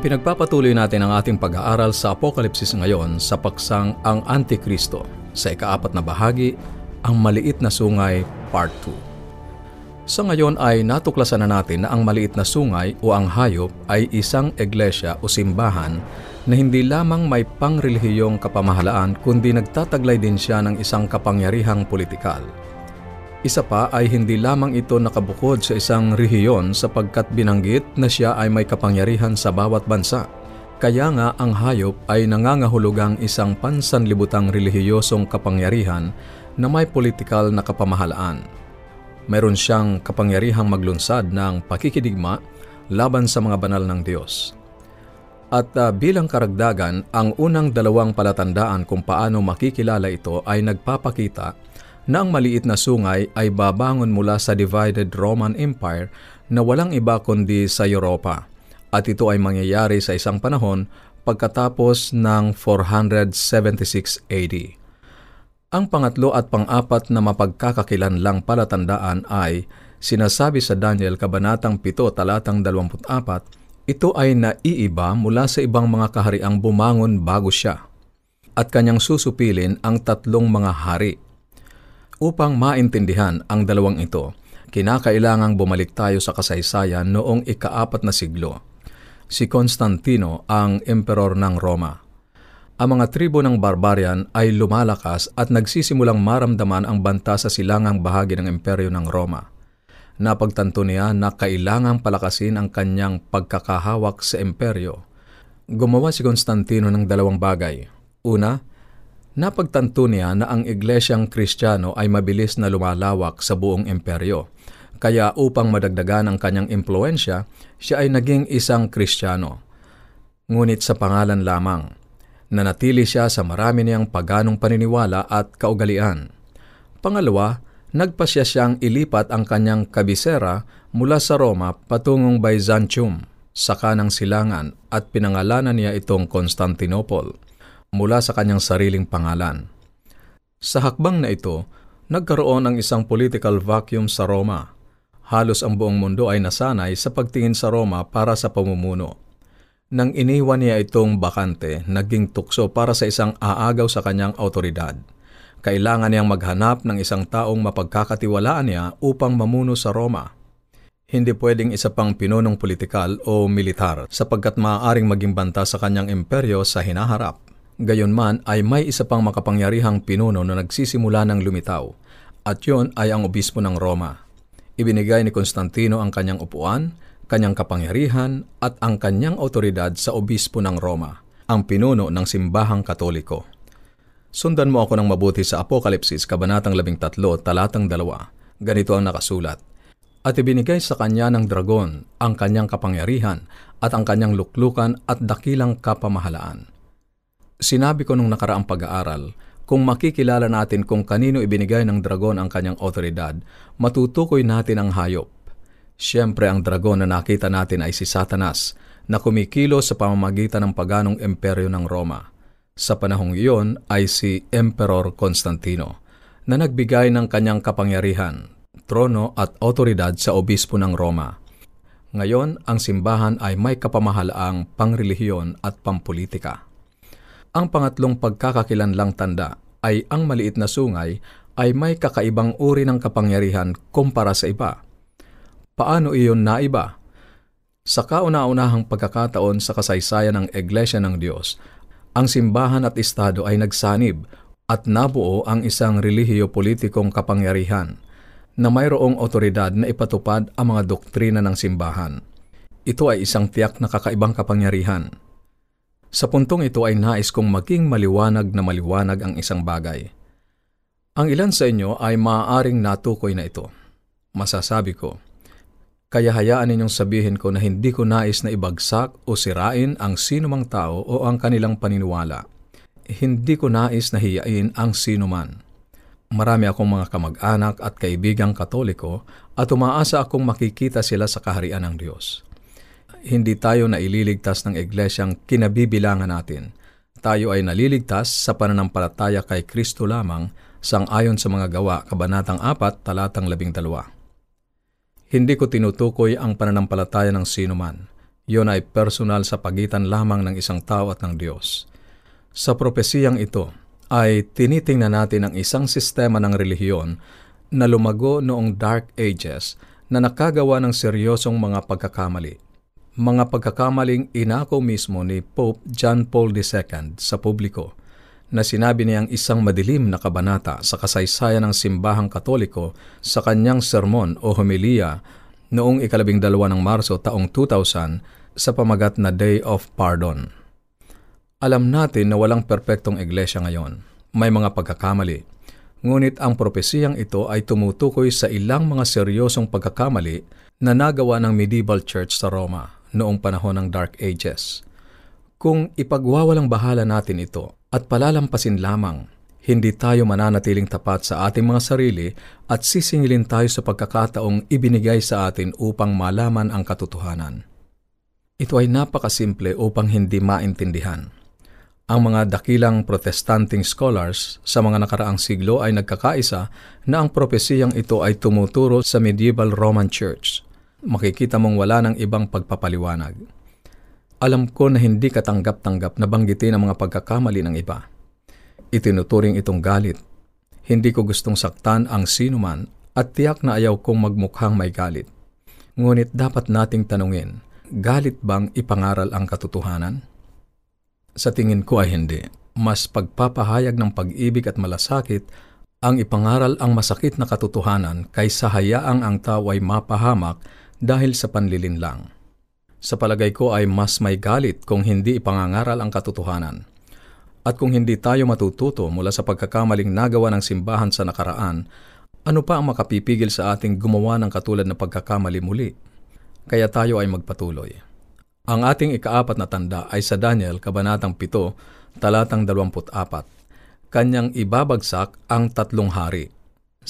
Ipinagpapatuloy natin ang ating pag-aaral sa Apokalipsis ngayon sa paksang Ang Antikristo sa ikaapat na bahagi, Ang Maliit na Sungay, Part 2. Sa ngayon ay natuklasan na natin na ang maliit na sungay o ang hayop ay isang iglesia o simbahan na hindi lamang may pangrelihiyong kapamahalaan kundi nagtataglay din siya ng isang kapangyarihang politikal. Isa pa ay hindi lamang ito nakabukod sa isang rehiyon sapagkat binanggit na siya ay may kapangyarihan sa bawat bansa. Kaya nga ang hayop ay nangangahulugang isang pansanlibutang relihiyosong kapangyarihan na may politikal na kapamahalaan. Meron siyang kapangyarihang maglunsad ng pakikidigma laban sa mga banal ng Diyos. At uh, bilang karagdagan, ang unang dalawang palatandaan kung paano makikilala ito ay nagpapakita na ang maliit na sungay ay babangon mula sa divided Roman Empire na walang iba kundi sa Europa. At ito ay mangyayari sa isang panahon pagkatapos ng 476 AD. Ang pangatlo at pang-apat na mapagkakakilanlang palatandaan ay sinasabi sa Daniel Kabanatang 7 talatang 24, ito ay naiiba mula sa ibang mga kahariang bumangon bago siya at kanyang susupilin ang tatlong mga hari. Upang maintindihan ang dalawang ito, kinakailangang bumalik tayo sa kasaysayan noong ikaapat na siglo. Si Constantino ang emperor ng Roma ang mga tribo ng barbarian ay lumalakas at nagsisimulang maramdaman ang banta sa silangang bahagi ng imperyo ng Roma. Napagtanto niya na kailangang palakasin ang kanyang pagkakahawak sa imperyo. Gumawa si Constantino ng dalawang bagay. Una, napagtanto niya na ang iglesyang kristyano ay mabilis na lumalawak sa buong imperyo. Kaya upang madagdagan ang kanyang impluensya, siya ay naging isang kristyano. Ngunit sa pangalan lamang – nanatili siya sa marami niyang paganong paniniwala at kaugalian. Pangalawa, nagpasya siyang ilipat ang kanyang kabisera mula sa Roma patungong Byzantium sa kanang silangan at pinangalanan niya itong Constantinople mula sa kanyang sariling pangalan. Sa hakbang na ito, nagkaroon ng isang political vacuum sa Roma. Halos ang buong mundo ay nasanay sa pagtingin sa Roma para sa pamumuno. Nang iniwan niya itong bakante, naging tukso para sa isang aagaw sa kanyang autoridad. Kailangan niyang maghanap ng isang taong mapagkakatiwalaan niya upang mamuno sa Roma. Hindi pwedeng isa pang pinunong politikal o militar sapagkat maaaring maging banta sa kanyang imperyo sa hinaharap. Gayunman ay may isa pang makapangyarihang pinuno na nagsisimula ng lumitaw at yon ay ang obispo ng Roma. Ibinigay ni Konstantino ang kanyang upuan kanyang kapangyarihan at ang kanyang otoridad sa obispo ng Roma, ang pinuno ng simbahang katoliko. Sundan mo ako ng mabuti sa Apokalipsis, Kabanatang 13, Talatang 2. Ganito ang nakasulat. At ibinigay sa kanya ng dragon ang kanyang kapangyarihan at ang kanyang luklukan at dakilang kapamahalaan. Sinabi ko nung nakaraang pag-aaral, kung makikilala natin kung kanino ibinigay ng dragon ang kanyang otoridad, matutukoy natin ang hayop Siyempre ang dragon na nakita natin ay si Satanas na kumikilo sa pamamagitan ng paganong emperyo ng Roma. Sa panahong iyon ay si Emperor Constantino na nagbigay ng kanyang kapangyarihan, trono at otoridad sa obispo ng Roma. Ngayon, ang simbahan ay may kapamahalaang pangrelihiyon at pampolitika. Ang pangatlong pagkakakilanlang tanda ay ang maliit na sungay ay may kakaibang uri ng kapangyarihan kumpara sa iba Paano iyon naiba? Sa kauna-unahang pagkakataon sa kasaysayan ng Iglesia ng Diyos, ang simbahan at estado ay nagsanib at nabuo ang isang relihiyo-politikong kapangyarihan na mayroong otoridad na ipatupad ang mga doktrina ng simbahan. Ito ay isang tiyak na kakaibang kapangyarihan. Sa puntong ito ay nais kong maging maliwanag na maliwanag ang isang bagay. Ang ilan sa inyo ay maaaring natukoy na ito. Masasabi ko, kaya hayaan ninyong sabihin ko na hindi ko nais na ibagsak o sirain ang sinumang tao o ang kanilang paniniwala. Hindi ko nais na hiyain ang sinuman. Marami akong mga kamag-anak at kaibigang katoliko at umaasa akong makikita sila sa kaharian ng Diyos. Hindi tayo naililigtas ng iglesyang kinabibilangan natin. Tayo ay naliligtas sa pananampalataya kay Kristo lamang sang ayon sa mga gawa, Kabanatang 4, talatang 12. Hindi ko tinutukoy ang pananampalataya ng sino man. Yun ay personal sa pagitan lamang ng isang tao at ng Diyos. Sa propesiyang ito ay tinitingnan natin ang isang sistema ng relihiyon na lumago noong Dark Ages na nakagawa ng seryosong mga pagkakamali. Mga pagkakamaling inako mismo ni Pope John Paul II sa publiko na sinabi niyang isang madilim na kabanata sa kasaysayan ng simbahang katoliko sa kanyang sermon o homilia noong ikalabing dalawa ng Marso taong 2000 sa pamagat na Day of Pardon. Alam natin na walang perpektong iglesia ngayon. May mga pagkakamali. Ngunit ang propesiyang ito ay tumutukoy sa ilang mga seryosong pagkakamali na nagawa ng medieval church sa Roma noong panahon ng Dark Ages. Kung ipagwawalang bahala natin ito at palalampasin lamang, hindi tayo mananatiling tapat sa ating mga sarili at sisingilin tayo sa pagkakataong ibinigay sa atin upang malaman ang katotohanan. Ito ay napakasimple upang hindi maintindihan. Ang mga dakilang protestanting scholars sa mga nakaraang siglo ay nagkakaisa na ang propesiyang ito ay tumuturo sa medieval Roman Church. Makikita mong wala ng ibang pagpapaliwanag. Alam ko na hindi katanggap-tanggap na banggitin ang mga pagkakamali ng iba. Itinuturing itong galit. Hindi ko gustong saktan ang sinuman at tiyak na ayaw kong magmukhang may galit. Ngunit dapat nating tanungin, galit bang ipangaral ang katotohanan? Sa tingin ko ay hindi. Mas pagpapahayag ng pag-ibig at malasakit ang ipangaral ang masakit na katotohanan kaysa hayaang ang tao ay mapahamak dahil sa panlilin lang sa palagay ko ay mas may galit kung hindi ipangangaral ang katotohanan. At kung hindi tayo matututo mula sa pagkakamaling nagawa ng simbahan sa nakaraan, ano pa ang makapipigil sa ating gumawa ng katulad na pagkakamali muli? Kaya tayo ay magpatuloy. Ang ating ikaapat na tanda ay sa Daniel, Kabanatang 7, talatang 24. Kanyang ibabagsak ang tatlong hari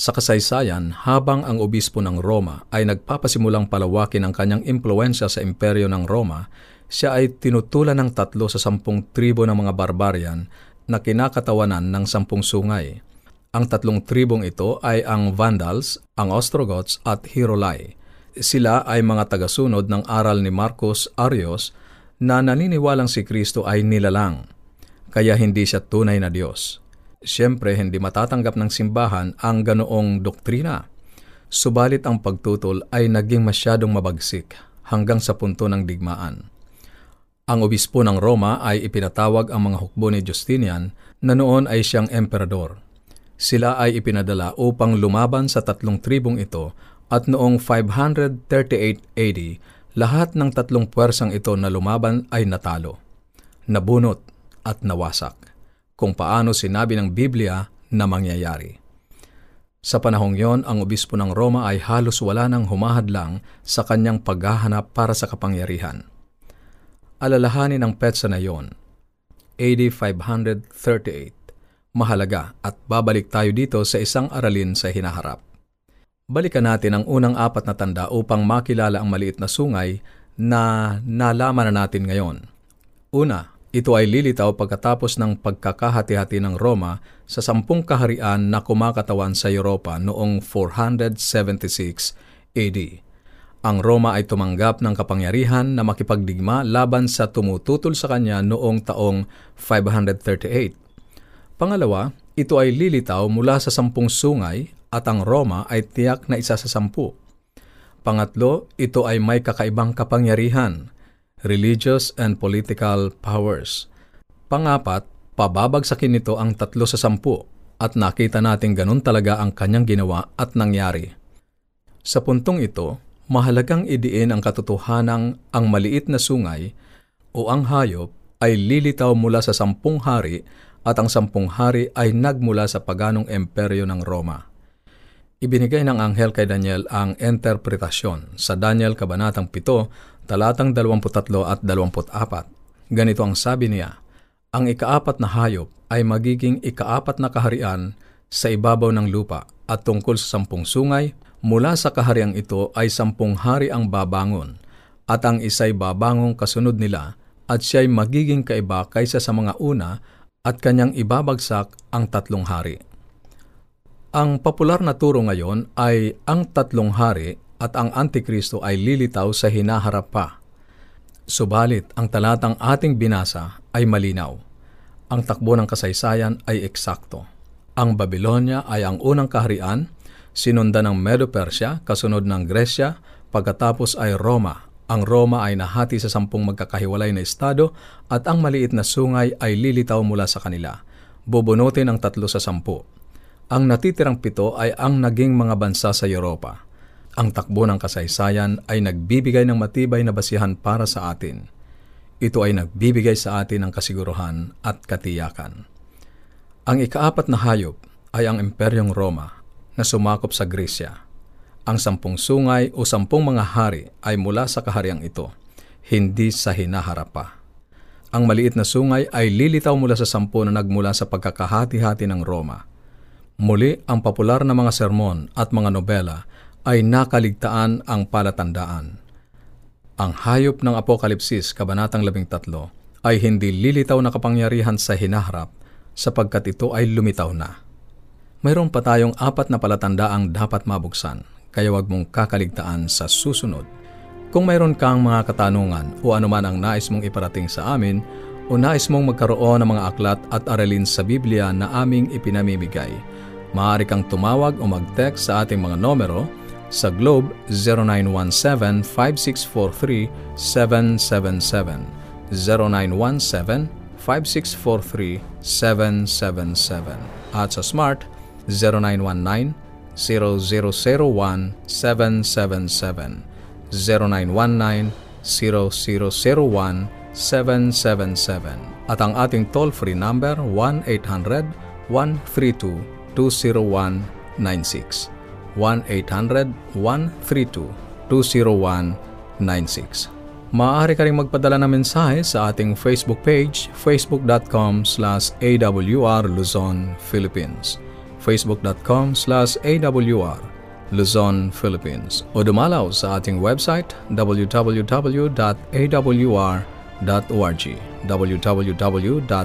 sa kasaysayan, habang ang obispo ng Roma ay nagpapasimulang palawakin ang kanyang impluensya sa imperyo ng Roma, siya ay tinutulan ng tatlo sa sampung tribo ng mga barbarian na kinakatawanan ng sampung sungay. Ang tatlong tribong ito ay ang Vandals, ang Ostrogoths at Hirolai. Sila ay mga tagasunod ng aral ni Marcos Arios na naniniwalang si Kristo ay nilalang, kaya hindi siya tunay na Diyos. Siyempre, hindi matatanggap ng simbahan ang ganoong doktrina. Subalit ang pagtutol ay naging masyadong mabagsik hanggang sa punto ng digmaan. Ang obispo ng Roma ay ipinatawag ang mga hukbo ni Justinian na noon ay siyang emperador. Sila ay ipinadala upang lumaban sa tatlong tribong ito at noong 538 AD, lahat ng tatlong puwersang ito na lumaban ay natalo, nabunot at nawasak kung paano sinabi ng Biblia na mangyayari. Sa panahong yon, ang obispo ng Roma ay halos wala nang humahadlang sa kanyang paghahanap para sa kapangyarihan. Alalahanin ang petsa na yon, AD 538, mahalaga at babalik tayo dito sa isang aralin sa hinaharap. Balikan natin ang unang apat na tanda upang makilala ang maliit na sungay na nalaman na natin ngayon. Una, ito ay lilitaw pagkatapos ng pagkakahati-hati ng Roma sa sampung kaharian na kumakatawan sa Europa noong 476 AD. Ang Roma ay tumanggap ng kapangyarihan na makipagdigma laban sa tumututol sa kanya noong taong 538. Pangalawa, ito ay lilitaw mula sa sampung sungay at ang Roma ay tiyak na isa sa sampu. Pangatlo, ito ay may kakaibang kapangyarihan religious and political powers. Pangapat, pababagsakin nito ang tatlo sa sampu at nakita natin ganun talaga ang kanyang ginawa at nangyari. Sa puntong ito, mahalagang idiin ang katotohanang ang maliit na sungay o ang hayop ay lilitaw mula sa sampung hari at ang sampung hari ay nagmula sa paganong emperyo ng Roma. Ibinigay ng anghel kay Daniel ang interpretasyon sa Daniel Kabanatang 7 talatang 23 at 24. Ganito ang sabi niya, Ang ikaapat na hayop ay magiging ikaapat na kaharian sa ibabaw ng lupa at tungkol sa sampung sungay, mula sa kahariang ito ay sampung hari ang babangon at ang isa'y babangong kasunod nila at siya'y magiging kaiba kaysa sa mga una at kanyang ibabagsak ang tatlong hari. Ang popular na turo ngayon ay ang tatlong hari at ang Antikristo ay lilitaw sa hinaharap pa. Subalit, ang talatang ating binasa ay malinaw. Ang takbo ng kasaysayan ay eksakto. Ang Babylonia ay ang unang kaharian, sinundan ng Medo-Persia, kasunod ng Gresya, pagkatapos ay Roma. Ang Roma ay nahati sa sampung magkakahiwalay na estado at ang maliit na sungay ay lilitaw mula sa kanila. Bubunutin ang tatlo sa sampu. Ang natitirang pito ay ang naging mga bansa sa Europa. Ang takbo ng kasaysayan ay nagbibigay ng matibay na basihan para sa atin. Ito ay nagbibigay sa atin ng kasiguruhan at katiyakan. Ang ikaapat na hayop ay ang Imperyong Roma na sumakop sa Gresya. Ang sampung sungay o sampung mga hari ay mula sa kahariang ito, hindi sa hinaharap pa. Ang maliit na sungay ay lilitaw mula sa sampu na nagmula sa pagkakahati-hati ng Roma. Muli, ang popular na mga sermon at mga nobela ay nakaligtaan ang palatandaan. Ang hayop ng Apokalipsis, Kabanatang 13, ay hindi lilitaw na kapangyarihan sa hinaharap sapagkat ito ay lumitaw na. Mayroon pa tayong apat na palatandaang dapat mabuksan, kaya wag mong kakaligtaan sa susunod. Kung mayroon kang mga katanungan o anuman ang nais mong iparating sa amin, o nais mong magkaroon ng mga aklat at aralin sa Biblia na aming ipinamimigay, maaari kang tumawag o mag-text sa ating mga numero sa Globe 0917-5643-777, 0917-5643-777, at sa Smart 0919-0001-777, 0919-0001-777, at ang ating toll-free number 1-800-132-20196. 1-800-132-20196. Maaari ka rin magpadala ng mensahe sa ating Facebook page, facebook.com slash awr Luzon, Philippines. facebook.com slash awr Luzon, Philippines. O dumalaw sa ating website, www.awr.org www.awr.org